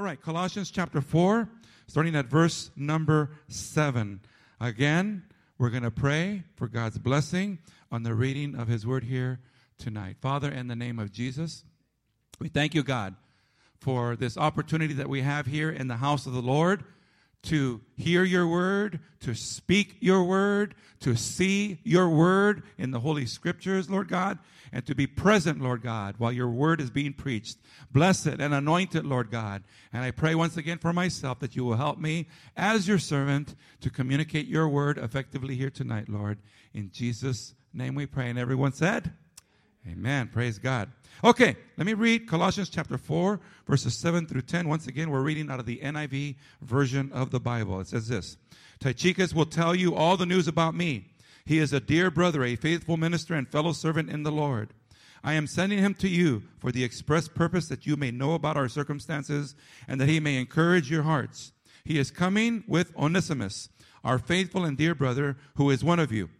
All right, Colossians chapter 4, starting at verse number 7. Again, we're going to pray for God's blessing on the reading of His word here tonight. Father, in the name of Jesus, we thank you, God, for this opportunity that we have here in the house of the Lord to hear your word, to speak your word, to see your word in the Holy Scriptures, Lord God, and to be present, Lord God, while your word is being preached. Blessed and anointed, Lord God. And I pray once again for myself that you will help me as your servant to communicate your word effectively here tonight, Lord. In Jesus' name we pray. And everyone said, Amen. Praise God. Okay, let me read Colossians chapter 4, verses 7 through 10. Once again, we're reading out of the NIV version of the Bible. It says this Tychicus will tell you all the news about me. He is a dear brother, a faithful minister, and fellow servant in the Lord. I am sending him to you for the express purpose that you may know about our circumstances and that he may encourage your hearts. He is coming with Onesimus, our faithful and dear brother, who is one of you.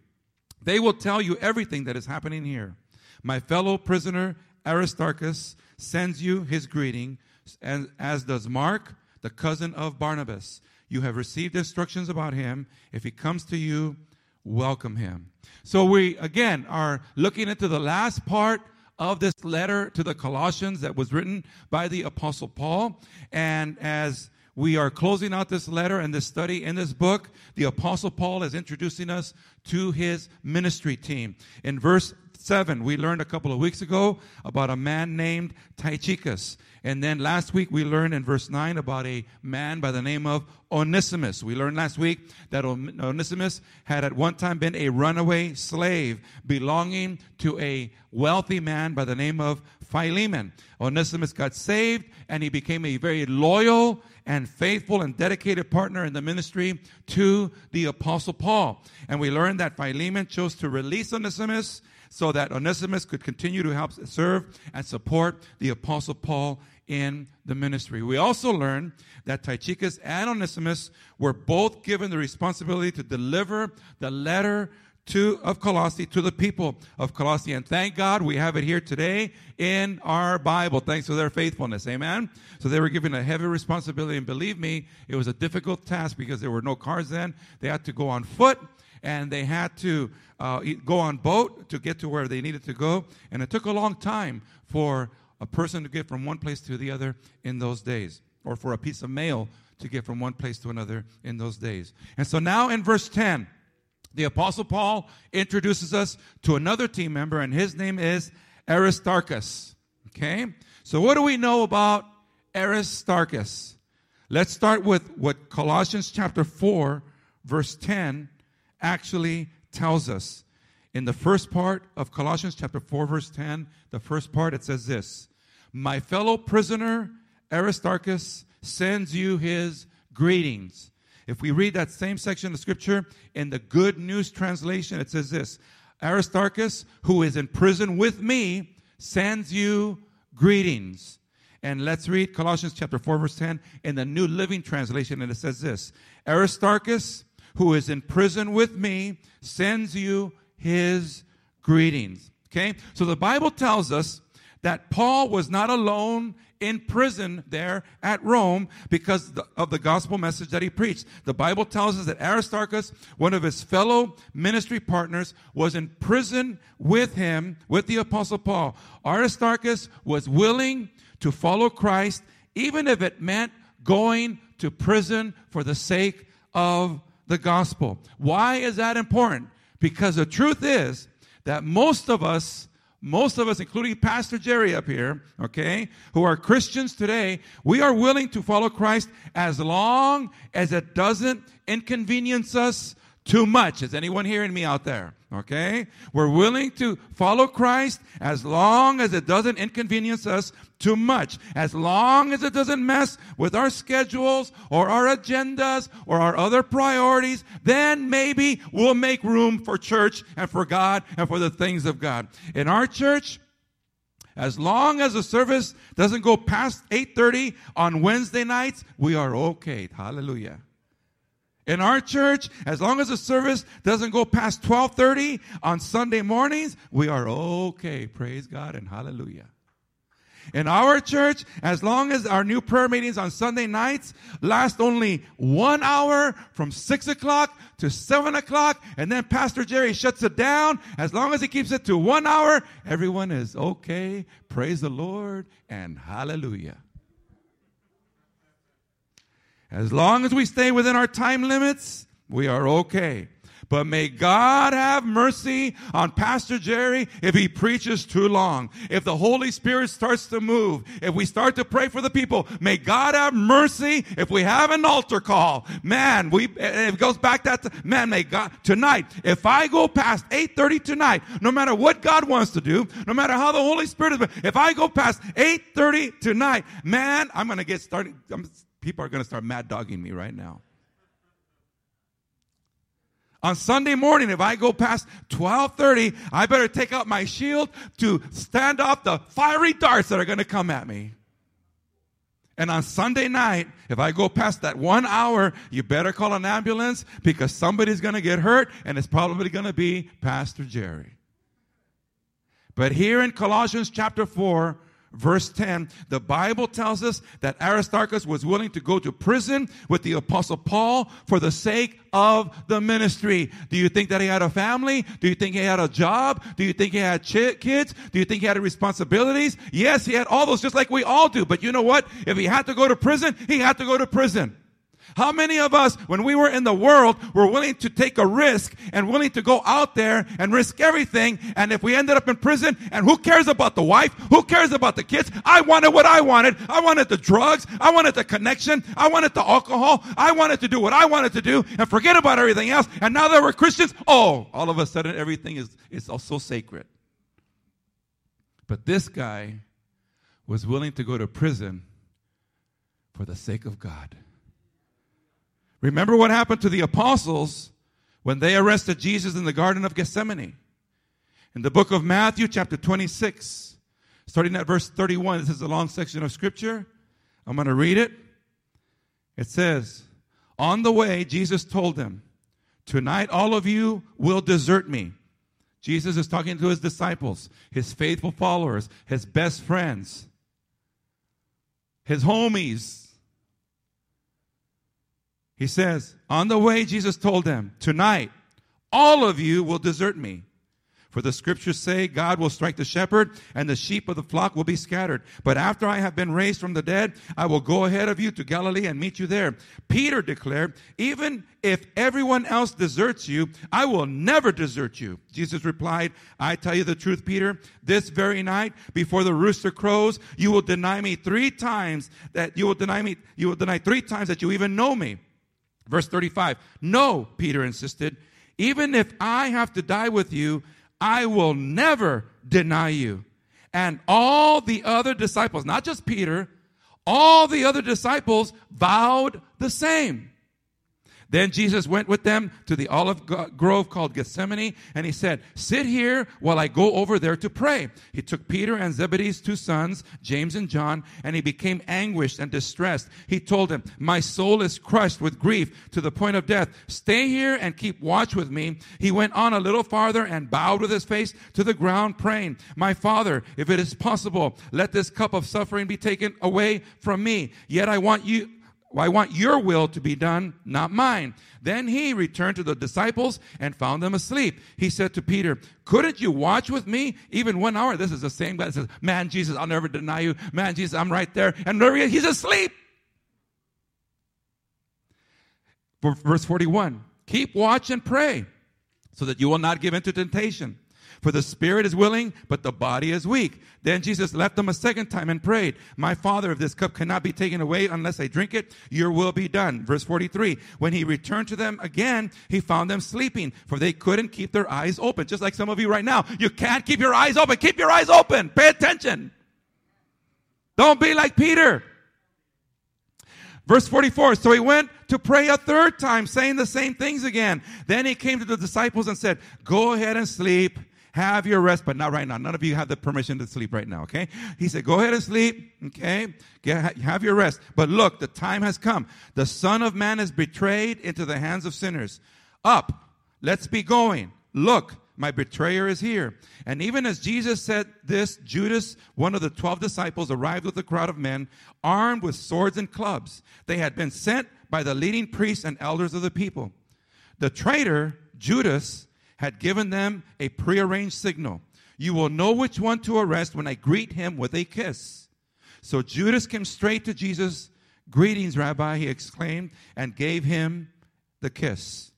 They will tell you everything that is happening here. My fellow prisoner Aristarchus sends you his greeting, as, as does Mark, the cousin of Barnabas. You have received instructions about him. If he comes to you, welcome him. So we again are looking into the last part of this letter to the Colossians that was written by the apostle Paul. And as we are closing out this letter and this study in this book, the apostle Paul is introducing us to his ministry team. In verse 7, we learned a couple of weeks ago about a man named Tychicus. And then last week we learned in verse 9 about a man by the name of Onesimus. We learned last week that Onesimus had at one time been a runaway slave belonging to a wealthy man by the name of Philemon. Onesimus got saved and he became a very loyal and faithful and dedicated partner in the ministry to the apostle Paul. And we learned that Philemon chose to release Onesimus so that Onesimus could continue to help serve and support the Apostle Paul in the ministry. We also learned that Tychicus and Onesimus were both given the responsibility to deliver the letter to of Colossae to the people of Colossae. And thank God we have it here today in our Bible. Thanks to their faithfulness. Amen. So they were given a heavy responsibility. And believe me, it was a difficult task because there were no cars then. They had to go on foot and they had to uh, go on boat to get to where they needed to go. And it took a long time for a person to get from one place to the other in those days, or for a piece of mail to get from one place to another in those days. And so now in verse 10, the Apostle Paul introduces us to another team member, and his name is Aristarchus. Okay? So, what do we know about Aristarchus? Let's start with what Colossians chapter 4, verse 10 actually tells us. In the first part of Colossians chapter 4 verse 10, the first part it says this, "My fellow prisoner Aristarchus sends you his greetings." If we read that same section of scripture in the Good News translation, it says this, Aristarchus, who is in prison with me, sends you greetings. And let's read Colossians chapter 4 verse 10 in the New Living Translation and it says this, Aristarchus, who is in prison with me, sends you his greetings. Okay? So the Bible tells us that Paul was not alone in prison there at Rome because of the gospel message that he preached. The Bible tells us that Aristarchus, one of his fellow ministry partners, was in prison with him, with the apostle Paul. Aristarchus was willing to follow Christ, even if it meant going to prison for the sake of the gospel. Why is that important? Because the truth is that most of us, most of us, including Pastor Jerry up here, okay, who are Christians today, we are willing to follow Christ as long as it doesn't inconvenience us too much. Is anyone hearing me out there? Okay? We're willing to follow Christ as long as it doesn't inconvenience us too much. As long as it doesn't mess with our schedules or our agendas or our other priorities, then maybe we'll make room for church and for God and for the things of God. In our church, as long as the service doesn't go past 8:30 on Wednesday nights, we are okay. Hallelujah. In our church, as long as the service doesn't go past 1230 on Sunday mornings, we are okay. Praise God and hallelujah. In our church, as long as our new prayer meetings on Sunday nights last only one hour from six o'clock to seven o'clock, and then Pastor Jerry shuts it down, as long as he keeps it to one hour, everyone is okay. Praise the Lord and hallelujah. As long as we stay within our time limits, we are okay. But may God have mercy on Pastor Jerry if he preaches too long. If the Holy Spirit starts to move, if we start to pray for the people, may God have mercy if we have an altar call. Man, we, it goes back that, man, may God, tonight, if I go past 8.30 tonight, no matter what God wants to do, no matter how the Holy Spirit is, if I go past 8.30 tonight, man, I'm to get started. I'm, people are going to start mad dogging me right now. On Sunday morning, if I go past 1230, I better take out my shield to stand off the fiery darts that are going to come at me. And on Sunday night, if I go past that one hour, you better call an ambulance because somebody's going to get hurt and it's probably going to be Pastor Jerry. But here in Colossians chapter 4, verse 10, the Bible tells us that Aristarchus was willing to go to prison with the apostle Paul for the sake of the ministry. Do you think that he had a family? Do you think he had a job? Do you think he had ch- kids? Do you think he had responsibilities? Yes, he had all those just like we all do. But you know what? If he had to go to prison, he had to go to prison. How many of us, when we were in the world, were willing to take a risk and willing to go out there and risk everything? And if we ended up in prison, and who cares about the wife? Who cares about the kids? I wanted what I wanted. I wanted the drugs. I wanted the connection. I wanted the alcohol. I wanted to do what I wanted to do and forget about everything else. And now that we're Christians, oh, all of a sudden everything is, is so sacred. But this guy was willing to go to prison for the sake of God. Remember what happened to the apostles when they arrested Jesus in the Garden of Gethsemane. In the book of Matthew, chapter 26, starting at verse 31, this is a long section of scripture. I'm going to read it. It says, On the way, Jesus told them, Tonight all of you will desert me. Jesus is talking to his disciples, his faithful followers, his best friends, his homies, he says, On the way, Jesus told them, Tonight, all of you will desert me. For the scriptures say, God will strike the shepherd, and the sheep of the flock will be scattered. But after I have been raised from the dead, I will go ahead of you to Galilee and meet you there. Peter declared, Even if everyone else deserts you, I will never desert you. Jesus replied, I tell you the truth, Peter, this very night, before the rooster crows, you will deny me three times that you will deny me, you will deny three times that you even know me. Verse 35. No, Peter insisted. Even if I have to die with you, I will never deny you. And all the other disciples, not just Peter, all the other disciples vowed the same. Then Jesus went with them to the olive grove called Gethsemane, and he said, Sit here while I go over there to pray. He took Peter and Zebedee's two sons, James and John, and he became anguished and distressed. He told them, My soul is crushed with grief to the point of death. Stay here and keep watch with me. He went on a little farther and bowed with his face to the ground, praying, My Father, if it is possible, let this cup of suffering be taken away from me. Yet I want you, I want your will to be done, not mine. Then he returned to the disciples and found them asleep. He said to Peter, couldn't you watch with me even one hour? This is the same guy that says, man, Jesus, I'll never deny you. Man, Jesus, I'm right there. And Maria, he's asleep. Verse 41, keep watch and pray so that you will not give into temptation. For the spirit is willing, but the body is weak. Then Jesus left them a second time and prayed, My Father, if this cup cannot be taken away unless I drink it, your will be done. Verse 43. When he returned to them again, he found them sleeping, for they couldn't keep their eyes open. Just like some of you right now. You can't keep your eyes open. Keep your eyes open. Pay attention. Don't be like Peter. Verse 44. So he went to pray a third time, saying the same things again. Then he came to the disciples and said, Go ahead and sleep have your rest, but not right now. None of you have the permission to sleep right now, okay? He said, go ahead and sleep, okay? Get, have your rest. But look, the time has come. The Son of Man is betrayed into the hands of sinners. Up, let's be going. Look, my betrayer is here. And even as Jesus said this, Judas, one of the twelve disciples, arrived with a crowd of men armed with swords and clubs. They had been sent by the leading priests and elders of the people. The traitor, Judas, had given them a prearranged signal. You will know which one to arrest when I greet him with a kiss. So Judas came straight to Jesus. Greetings, Rabbi, he exclaimed, and gave him the kiss.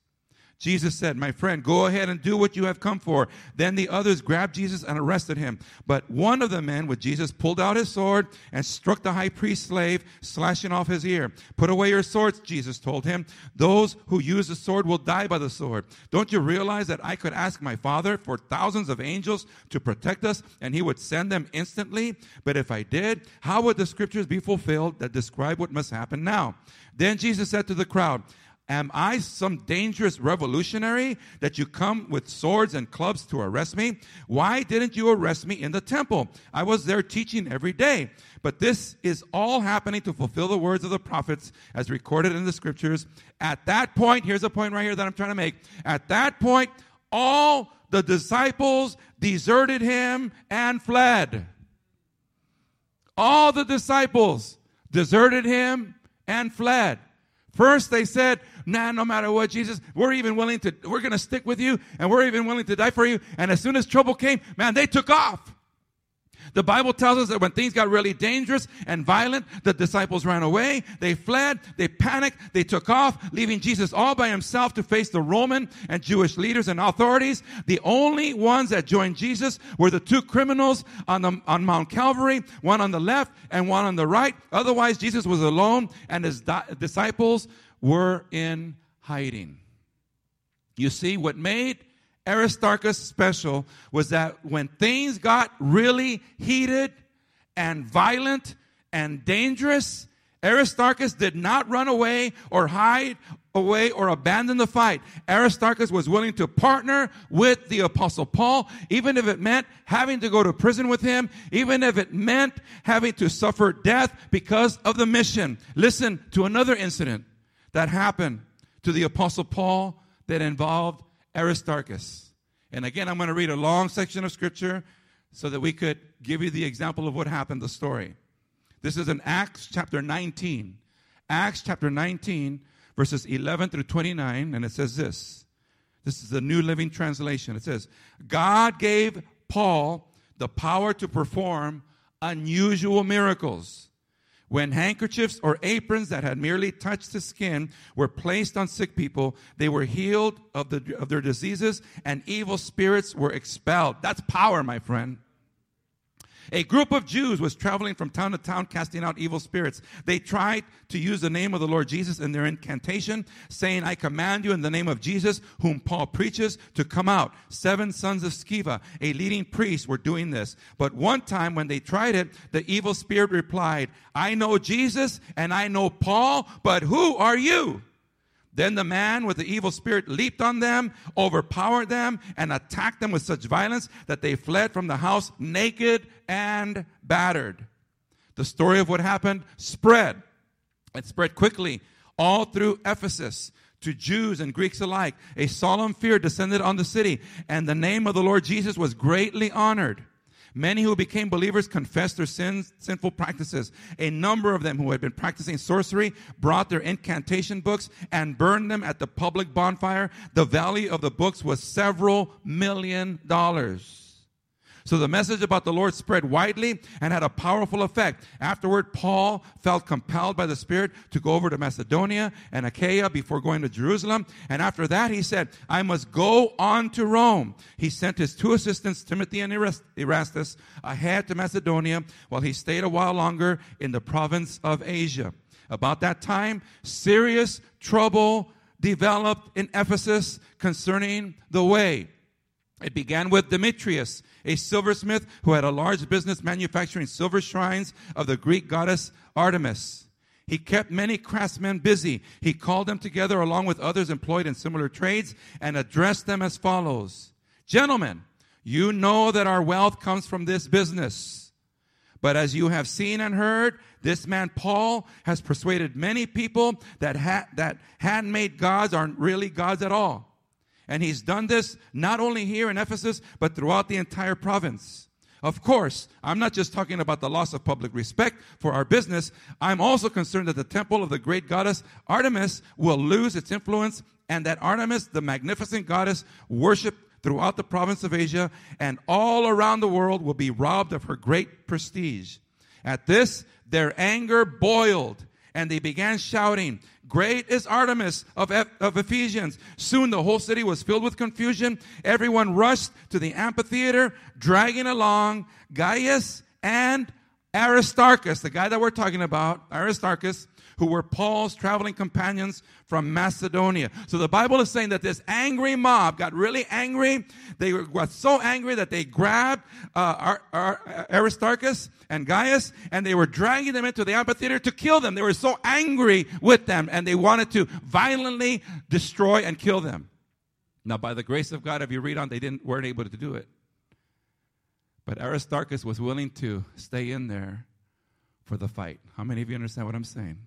Jesus said, My friend, go ahead and do what you have come for. Then the others grabbed Jesus and arrested him. But one of the men with Jesus pulled out his sword and struck the high priest's slave, slashing off his ear. Put away your swords, Jesus told him. Those who use the sword will die by the sword. Don't you realize that I could ask my Father for thousands of angels to protect us and he would send them instantly? But if I did, how would the scriptures be fulfilled that describe what must happen now? Then Jesus said to the crowd, Am I some dangerous revolutionary that you come with swords and clubs to arrest me? Why didn't you arrest me in the temple? I was there teaching every day. But this is all happening to fulfill the words of the prophets as recorded in the scriptures. At that point, here's a point right here that I'm trying to make. At that point, all the disciples deserted him and fled. All the disciples deserted him and fled. First, they said, nah, no matter what, Jesus, we're even willing to, we're going to stick with you and we're even willing to die for you. And as soon as trouble came, man, they took off. The Bible tells us that when things got really dangerous and violent, the disciples ran away, they fled, they panicked, they took off, leaving Jesus all by himself to face the Roman and Jewish leaders and authorities. The only ones that joined Jesus were the two criminals on, the, on Mount Calvary, one on the left and one on the right. Otherwise, Jesus was alone and his di- disciples were in hiding. You see, what made Aristarchus special was that when things got really heated and violent and dangerous, Aristarchus did not run away or hide away or abandon the fight. Aristarchus was willing to partner with the apostle Paul, even if it meant having to go to prison with him, even if it meant having to suffer death because of the mission. Listen to another incident that happened to the apostle Paul that involved Aristarchus. And again, I'm going to read a long section of scripture so that we could give you the example of what happened, the story. This is in Acts chapter 19. Acts chapter 19, verses 11 through 29, and it says this. This is the New Living Translation. It says, God gave Paul the power to perform unusual miracles when handkerchiefs or aprons that had merely touched the skin were placed on sick people, they were healed of, the, of their diseases and evil spirits were expelled. That's power, my friend. A group of Jews was traveling from town to town casting out evil spirits. They tried to use the name of the Lord Jesus in their incantation, saying, I command you in the name of Jesus, whom Paul preaches, to come out. Seven sons of Sceva, a leading priest, were doing this. But one time when they tried it, the evil spirit replied, I know Jesus and I know Paul, but who are you? Then the man with the evil spirit leaped on them, overpowered them, and attacked them with such violence that they fled from the house naked and battered. The story of what happened spread. It spread quickly all through Ephesus to Jews and Greeks alike. A solemn fear descended on the city, and the name of the Lord Jesus was greatly honored. Many who became believers confessed their sins, sinful practices. A number of them who had been practicing sorcery brought their incantation books and burned them at the public bonfire. The value of the books was several million dollars. So the message about the Lord spread widely and had a powerful effect. Afterward, Paul felt compelled by the Spirit to go over to Macedonia and Achaia before going to Jerusalem. And after that, he said, I must go on to Rome. He sent his two assistants, Timothy and Erastus, ahead to Macedonia while he stayed a while longer in the province of Asia. About that time, serious trouble developed in Ephesus concerning the way. It began with Demetrius, a silversmith who had a large business manufacturing silver shrines of the Greek goddess Artemis. He kept many craftsmen busy. He called them together along with others employed in similar trades and addressed them as follows. Gentlemen, you know that our wealth comes from this business. But as you have seen and heard, this man Paul has persuaded many people that, ha- that handmade gods aren't really gods at all And he's done this not only here in Ephesus, but throughout the entire province. Of course, I'm not just talking about the loss of public respect for our business. I'm also concerned that the temple of the great goddess Artemis will lose its influence and that Artemis, the magnificent goddess, worshiped throughout the province of Asia and all around the world will be robbed of her great prestige. At this, their anger boiled and they began shouting, Great is Artemis of, of Ephesians. Soon the whole city was filled with confusion. Everyone rushed to the amphitheater, dragging along Gaius and Aristarchus, the guy that we're talking about, Aristarchus, who were Paul's traveling companions from Macedonia. So the Bible is saying that this angry mob got really angry. They got so angry that they grabbed uh, Aristarchus and Gaius and they were dragging them into the amphitheater to kill them. They were so angry with them and they wanted to violently destroy and kill them. Now, by the grace of God, if you read on, they didn't weren't able to do it. But Aristarchus was willing to stay in there for the fight. How many of you understand what I'm saying?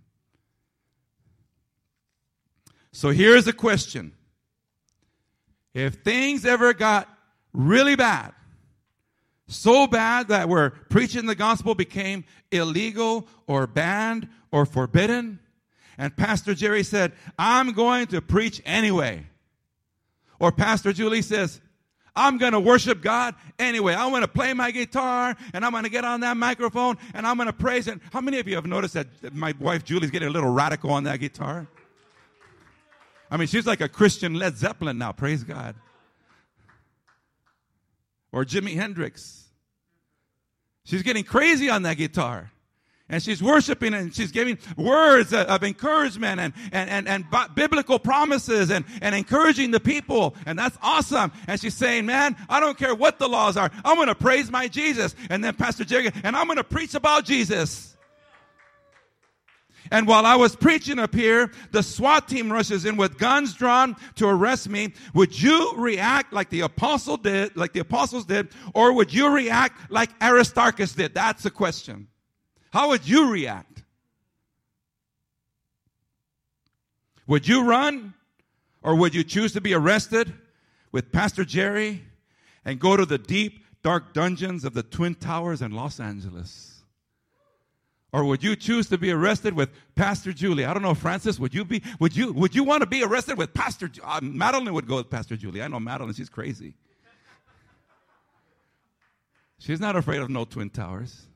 So here's the question. If things ever got really bad, so bad that where preaching the gospel became illegal or banned or forbidden, and Pastor Jerry said, I'm going to preach anyway. Or Pastor Julie says, I'm going to worship God anyway. I'm going to play my guitar and I'm going to get on that microphone and I'm going to praise it. How many of you have noticed that my wife Julie's getting a little radical on that guitar? I mean, she's like a Christian Led Zeppelin now, praise God. Or Jimi Hendrix. She's getting crazy on that guitar. And she's worshiping and she's giving words of encouragement and, and, and, and biblical promises and, and encouraging the people. And that's awesome. And she's saying, man, I don't care what the laws are. I'm going to praise my Jesus. And then Pastor Jerry, and I'm going to preach about Jesus. And while I was preaching up here, the SWAT team rushes in with guns drawn to arrest me. Would you react like the apostle did, like the apostles did, or would you react like Aristarchus did? That's the question. How would you react? Would you run? Or would you choose to be arrested with Pastor Jerry and go to the deep, dark dungeons of the Twin Towers in Los Angeles? Or would you choose to be arrested with Pastor Julie? I don't know, Francis, would you be, would you, would you want to be arrested with Pastor, uh, Madeline would go with Pastor Julie. I know Madeline, she's crazy. She's not afraid of no twin towers.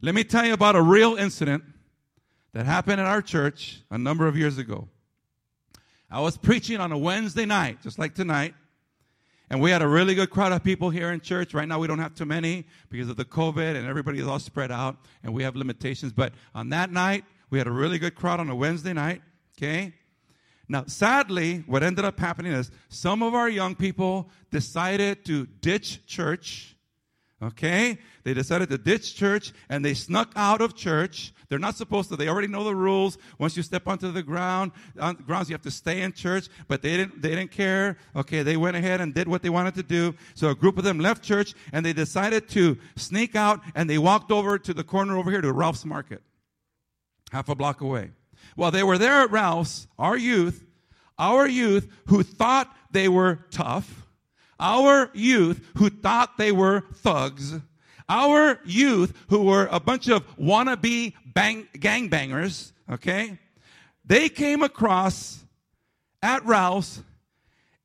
Let me tell you about a real incident that happened in our church a number of years ago. I was preaching on a Wednesday night, just like tonight, and we had a really good crowd of people here in church. Right now, we don't have too many because of the COVID and everybody is all spread out and we have limitations. But on that night, we had a really good crowd on a Wednesday night. Okay? Now, sadly, what ended up happening is some of our young people decided to ditch church. Okay? They decided to ditch church and they snuck out of church they're not supposed to. They already know the rules. Once you step onto the ground, on the grounds, you have to stay in church. But they didn't. They didn't care. Okay, they went ahead and did what they wanted to do. So a group of them left church and they decided to sneak out and they walked over to the corner over here to Ralph's Market, half a block away. While they were there at Ralph's, our youth, our youth who thought they were tough, our youth who thought they were thugs our youth, who were a bunch of wannabe bang, gangbangers, okay, they came across at Ralph's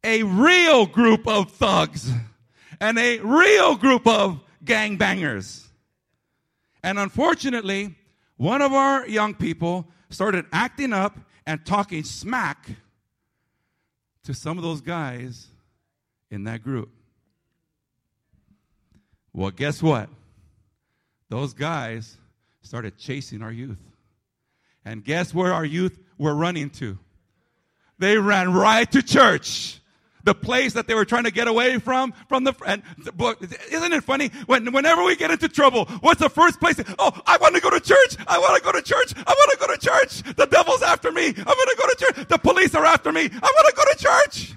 a real group of thugs and a real group of gangbangers. And unfortunately, one of our young people started acting up and talking smack to some of those guys in that group. Well, guess what? Those guys started chasing our youth. And guess where our youth were running to? They ran right to church. The place that they were trying to get away from, from the, and isn't it funny? When, whenever we get into trouble, what's the first place? Oh, I want to go to church. I want to go to church. I want to go to church. The devil's after me. I want to go to church. The police are after me. I want to go to church.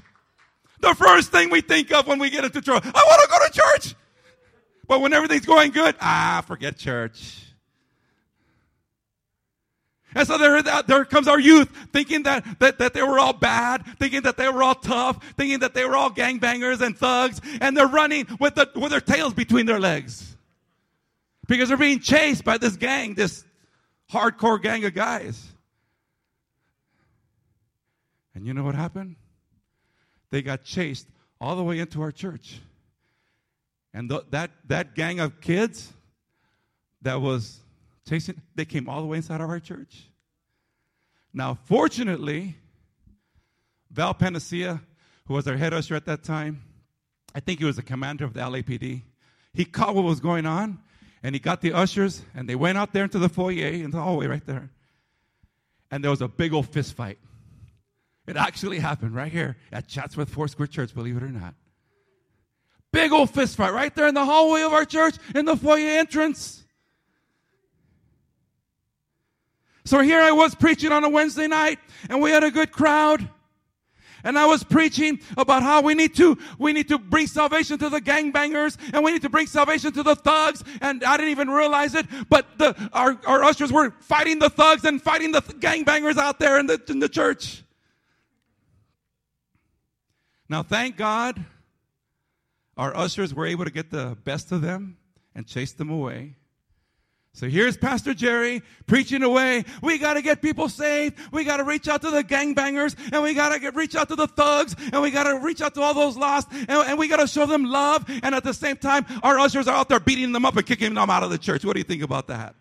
The first thing we think of when we get into trouble, I want to go to church. But when everything's going good, ah, forget church. And so there, there comes our youth thinking that, that, that they were all bad, thinking that they were all tough, thinking that they were all gangbangers and thugs, and they're running with, the, with their tails between their legs. Because they're being chased by this gang, this hardcore gang of guys. And you know what happened? They got chased all the way into our church. And th- that, that gang of kids that was chasing, they came all the way inside of our church. Now, fortunately, Val Panacea, who was our head usher at that time, I think he was the commander of the LAPD. He caught what was going on, and he got the ushers, and they went out there into the foyer, in the hallway right there. And there was a big old fist fight. It actually happened right here at Chatsworth Foursquare Church, believe it or not. Big old fist fight right there in the hallway of our church, in the foyer entrance. So here I was preaching on a Wednesday night, and we had a good crowd. And I was preaching about how we need to, we need to bring salvation to the gangbangers and we need to bring salvation to the thugs. And I didn't even realize it, but the, our, our ushers were fighting the thugs and fighting the gangbangers out there in the, in the church. Now, thank God our ushers were able to get the best of them and chase them away. So here's Pastor Jerry preaching away. We got to get people saved. We got to reach out to the gangbangers and we got to reach out to the thugs and we got to reach out to all those lost and, and we got to show them love. And at the same time, our ushers are out there beating them up and kicking them out of the church. What do you think about that?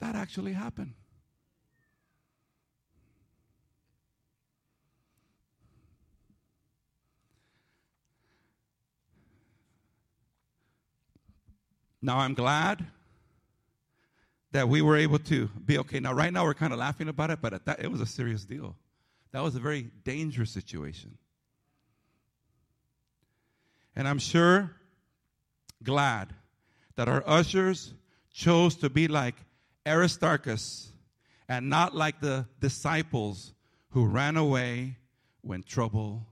That actually happened. Now I'm glad that we were able to be okay. Now, right now, we're kind of laughing about it, but that, it was a serious deal. That was a very dangerous situation. And I'm sure glad that our ushers chose to be like Aristarchus and not like the disciples who ran away when trouble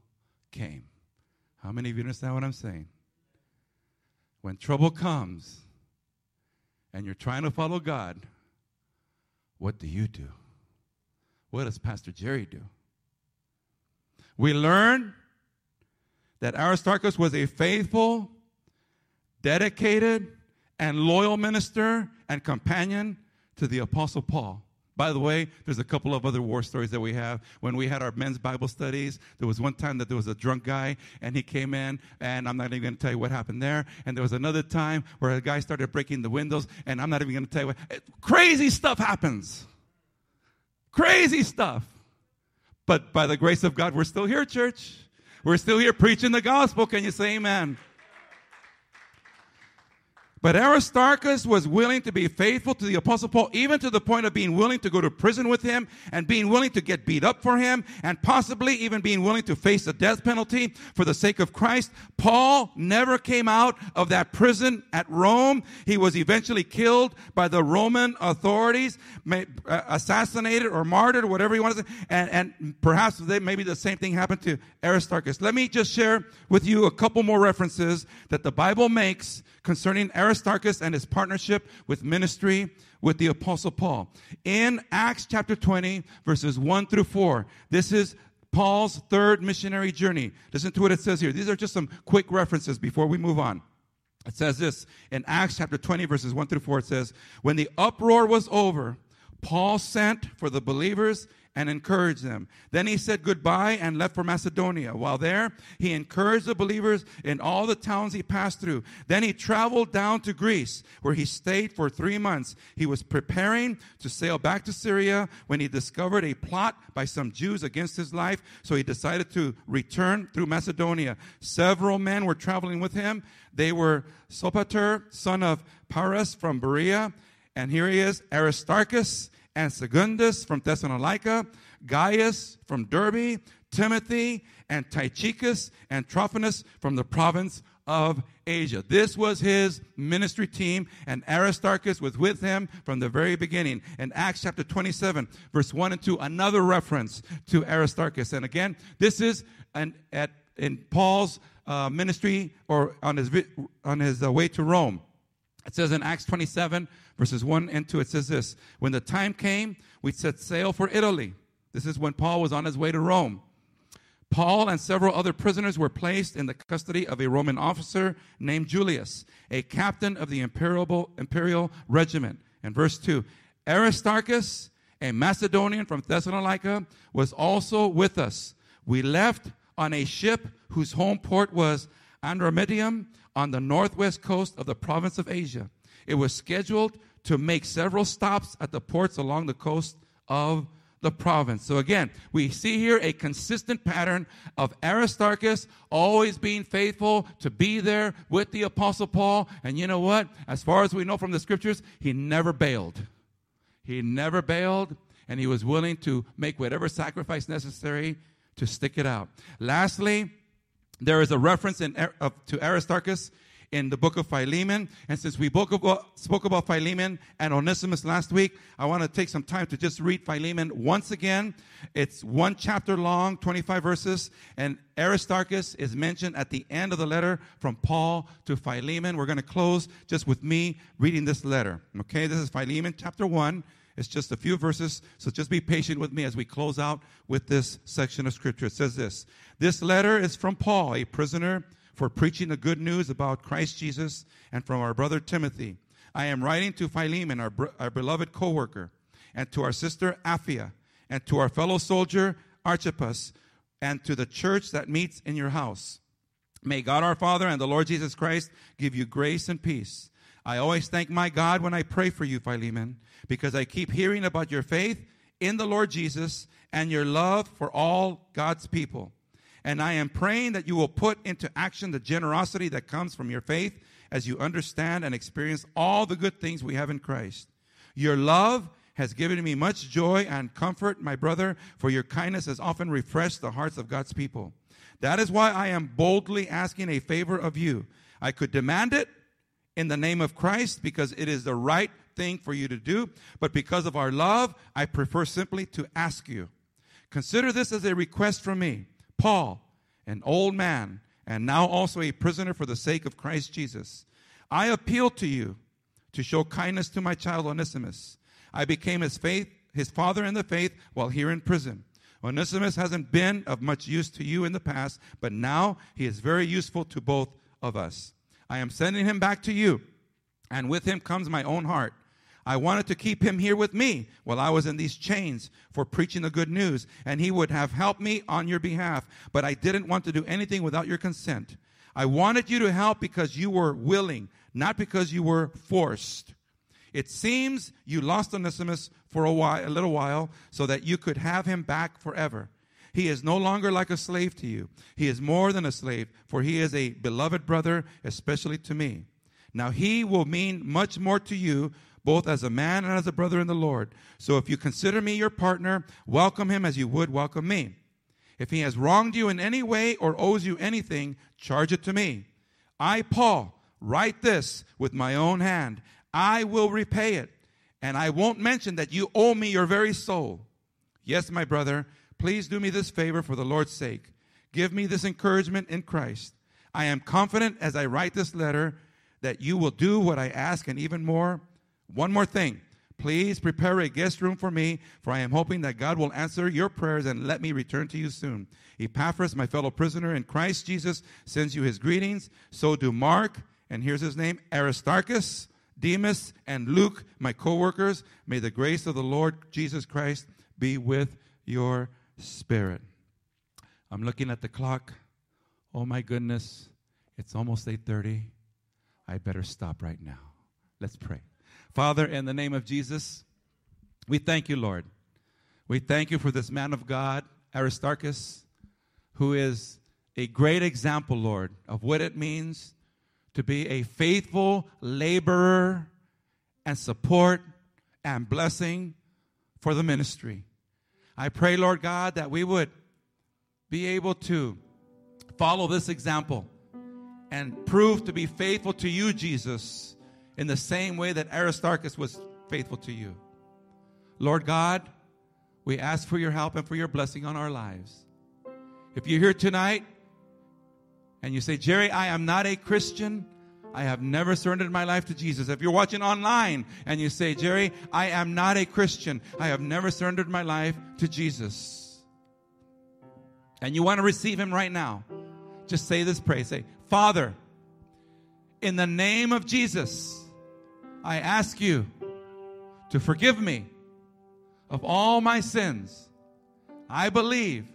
came. How many of you understand what I'm saying? when trouble comes and you're trying to follow God, what do you do? What does Pastor Jerry do? We learn that Aristarchus was a faithful, dedicated, and loyal minister and companion to the Apostle Paul. By the way, there's a couple of other war stories that we have. When we had our men's Bible studies, there was one time that there was a drunk guy and he came in, and I'm not even going to tell you what happened there. And there was another time where a guy started breaking the windows, and I'm not even going to tell you what. Eh, crazy stuff happens. Crazy stuff. But by the grace of God, we're still here, church. We're still here preaching the gospel. Can you say amen? But Aristarchus was willing to be faithful to the apostle Paul, even to the point of being willing to go to prison with him and being willing to get beat up for him and possibly even being willing to face the death penalty for the sake of Christ. Paul never came out of that prison at Rome. He was eventually killed by the Roman authorities, uh, assassinated or martyred, or whatever you want to say. And, and perhaps they, maybe the same thing happened to Aristarchus. Let me just share with you a couple more references that the Bible makes concerning Aristarchus and his partnership with ministry with the apostle Paul. In Acts chapter 20 verses 1 through 4, this is Paul's third missionary journey. Listen to what it says here. These are just some quick references before we move on. It says this in Acts chapter 20 verses 1 through 4 it says, "When the uproar was over, Paul sent for the believers and encouraged them. Then he said goodbye and left for Macedonia. While there, he encouraged the believers in all the towns he passed through. Then he traveled down to Greece, where he stayed for three months. He was preparing to sail back to Syria when he discovered a plot by some Jews against his life, so he decided to return through Macedonia. Several men were traveling with him. They were Sopater, son of Paras from Berea, and here he is, Aristarchus and Secundus from Thessalonica, Gaius from Derbe, Timothy and Tychicus and Trophimus from the province of Asia. This was his ministry team, and Aristarchus was with him from the very beginning. In Acts chapter 27, verse 1 and 2, another reference to Aristarchus. And again, this is an, at, in Paul's uh, ministry or on his, on his uh, way to Rome. It says in Acts 27, verses 1 and 2, it says this When the time came, we set sail for Italy. This is when Paul was on his way to Rome. Paul and several other prisoners were placed in the custody of a Roman officer named Julius, a captain of the imperial, imperial regiment. And verse 2 Aristarchus, a Macedonian from Thessalonica, was also with us. We left on a ship whose home port was Adramyttium on the northwest coast of the province of Asia. It was scheduled to make several stops at the ports along the coast of the province. So again, we see here a consistent pattern of Aristarchus always being faithful to be there with the apostle Paul. And you know what? As far as we know from the scriptures, he never bailed. He never bailed and he was willing to make whatever sacrifice necessary to stick it out. Lastly, there is a reference in, uh, to Aristarchus in the book of Philemon. And since we about, spoke about Philemon and Onesimus last week, I want to take some time to just read Philemon once again. It's one chapter long, 25 verses, and Aristarchus is mentioned at the end of the letter from Paul to Philemon. We're going to close just with me reading this letter. Okay, this is Philemon chapter 1. It's just a few verses, so just be patient with me as we close out with this section of scripture. It says this This letter is from Paul, a prisoner for preaching the good news about Christ Jesus and from our brother Timothy. I am writing to Philemon, our, our beloved co worker, and to our sister Apphia, and to our fellow soldier Archippus, and to the church that meets in your house. May God our Father and the Lord Jesus Christ give you grace and peace. I always thank my God when I pray for you, Philemon, because I keep hearing about your faith in the Lord Jesus and your love for all God's people. And I am praying that you will put into action the generosity that comes from your faith as you understand and experience all the good things we have in Christ. Your love has given me much joy and comfort, my brother, for your kindness has often refreshed the hearts of God's people. That is why I am boldly asking a favor of you. I could demand it in the name of Christ because it is the right thing for you to do, but because of our love, I prefer simply to ask you. Consider this as a request from me. Paul, an old man, and now also a prisoner for the sake of Christ Jesus. I appeal to you to show kindness to my child Onesimus. I became his faith, his father in the faith while here in prison. Onesimus hasn't been of much use to you in the past, but now he is very useful to both of us. I am sending him back to you, and with him comes my own heart. I wanted to keep him here with me while I was in these chains for preaching the good news, and he would have helped me on your behalf, but I didn't want to do anything without your consent. I wanted you to help because you were willing, not because you were forced. It seems you lost Onesimus for a while, a little while, so that you could have him back forever. He is no longer like a slave to you. He is more than a slave, for he is a beloved brother, especially to me. Now he will mean much more to you both as a man and as a brother in the Lord. So if you consider me your partner, welcome him as you would welcome me. If he has wronged you in any way or owes you anything, charge it to me. I, Paul, write this with my own hand. I will repay it. And I won't mention that you owe me your very soul. Yes, my brother, please do me this favor for the Lord's sake. Give me this encouragement in Christ. I am confident as I write this letter that you will do what I ask and even more one more thing. Please prepare a guest room for me, for I am hoping that God will answer your prayers and let me return to you soon. Epaphras, my fellow prisoner in Christ Jesus, sends you his greetings. So do Mark, and here's his name, Aristarchus, Demas, and Luke, my co workers. May the grace of the Lord Jesus Christ be with your spirit. I'm looking at the clock. Oh my goodness, it's almost 8:30. I better stop right now. Let's pray. Father, in the name of Jesus, we thank you, Lord. We thank you for this man of God, Aristarchus, who is a great example, Lord, of what it means to be a faithful laborer and support and blessing for the ministry. I pray, Lord God, that we would be able to follow this example and prove to be faithful to you, Jesus in the same way that Aristarchus was faithful to you. Lord God, we ask for your help and for your blessing on our lives. If you're here tonight and you say, Jerry, I am not a Christian, I have never surrendered my life to Jesus. If you're watching online and you say, Jerry, I am not a Christian, I have never surrendered my life to Jesus, and you want to receive Him right now, just say this prayer. Say, Father, in the name of Jesus, I ask you to forgive me of all my sins. I believe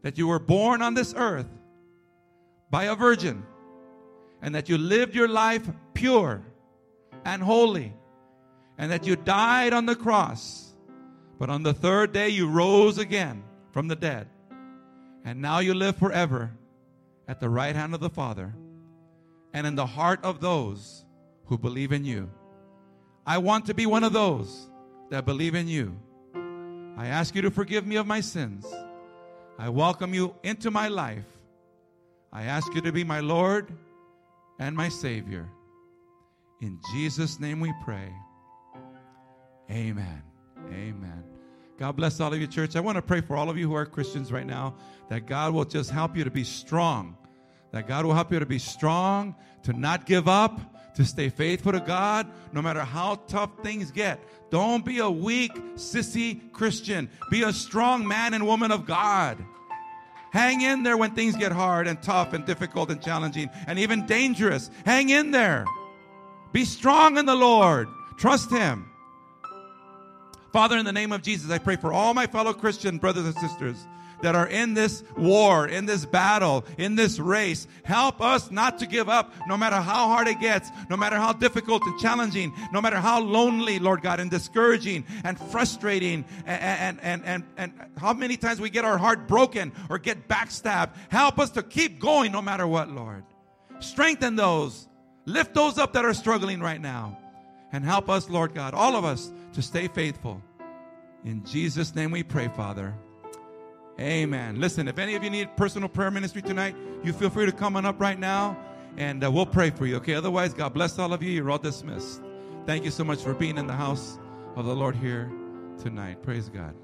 that you were born on this earth by a virgin and that you lived your life pure and holy and that you died on the cross. But on the third day you rose again from the dead. And now you live forever at the right hand of the Father and in the heart of those who believe in you. I want to be one of those that believe in you. I ask you to forgive me of my sins. I welcome you into my life. I ask you to be my Lord and my Savior. In Jesus' name we pray. Amen. Amen. God bless all of you, church. I want to pray for all of you who are Christians right now that God will just help you to be strong. That God will help you to be strong, to not give up, to stay faithful to God, no matter how tough things get. Don't be a weak, sissy Christian. Be a strong man and woman of God. Hang in there when things get hard and tough and difficult and challenging and even dangerous. Hang in there. Be strong in the Lord. Trust Him. Father, in the name of Jesus, I pray for all my fellow Christian brothers and sisters that are in this war, in this battle, in this race. Help us not to give up no matter how hard it gets, no matter how difficult and challenging, no matter how lonely, Lord God, and discouraging and frustrating and, and, and, and, how many times we get our heart broken or get backstabbed. Help us to keep going no matter what, Lord. Strengthen those. Lift those up that are struggling right now. And help us, Lord God, all of us, to stay faithful. In Jesus' name we pray, Father. Amen. Listen, if any of you need personal prayer ministry tonight, you feel free to come on up right now and uh, we'll pray for you, okay? Otherwise, God bless all of you. You're all dismissed. Thank you so much for being in the house of the Lord here tonight. Praise God.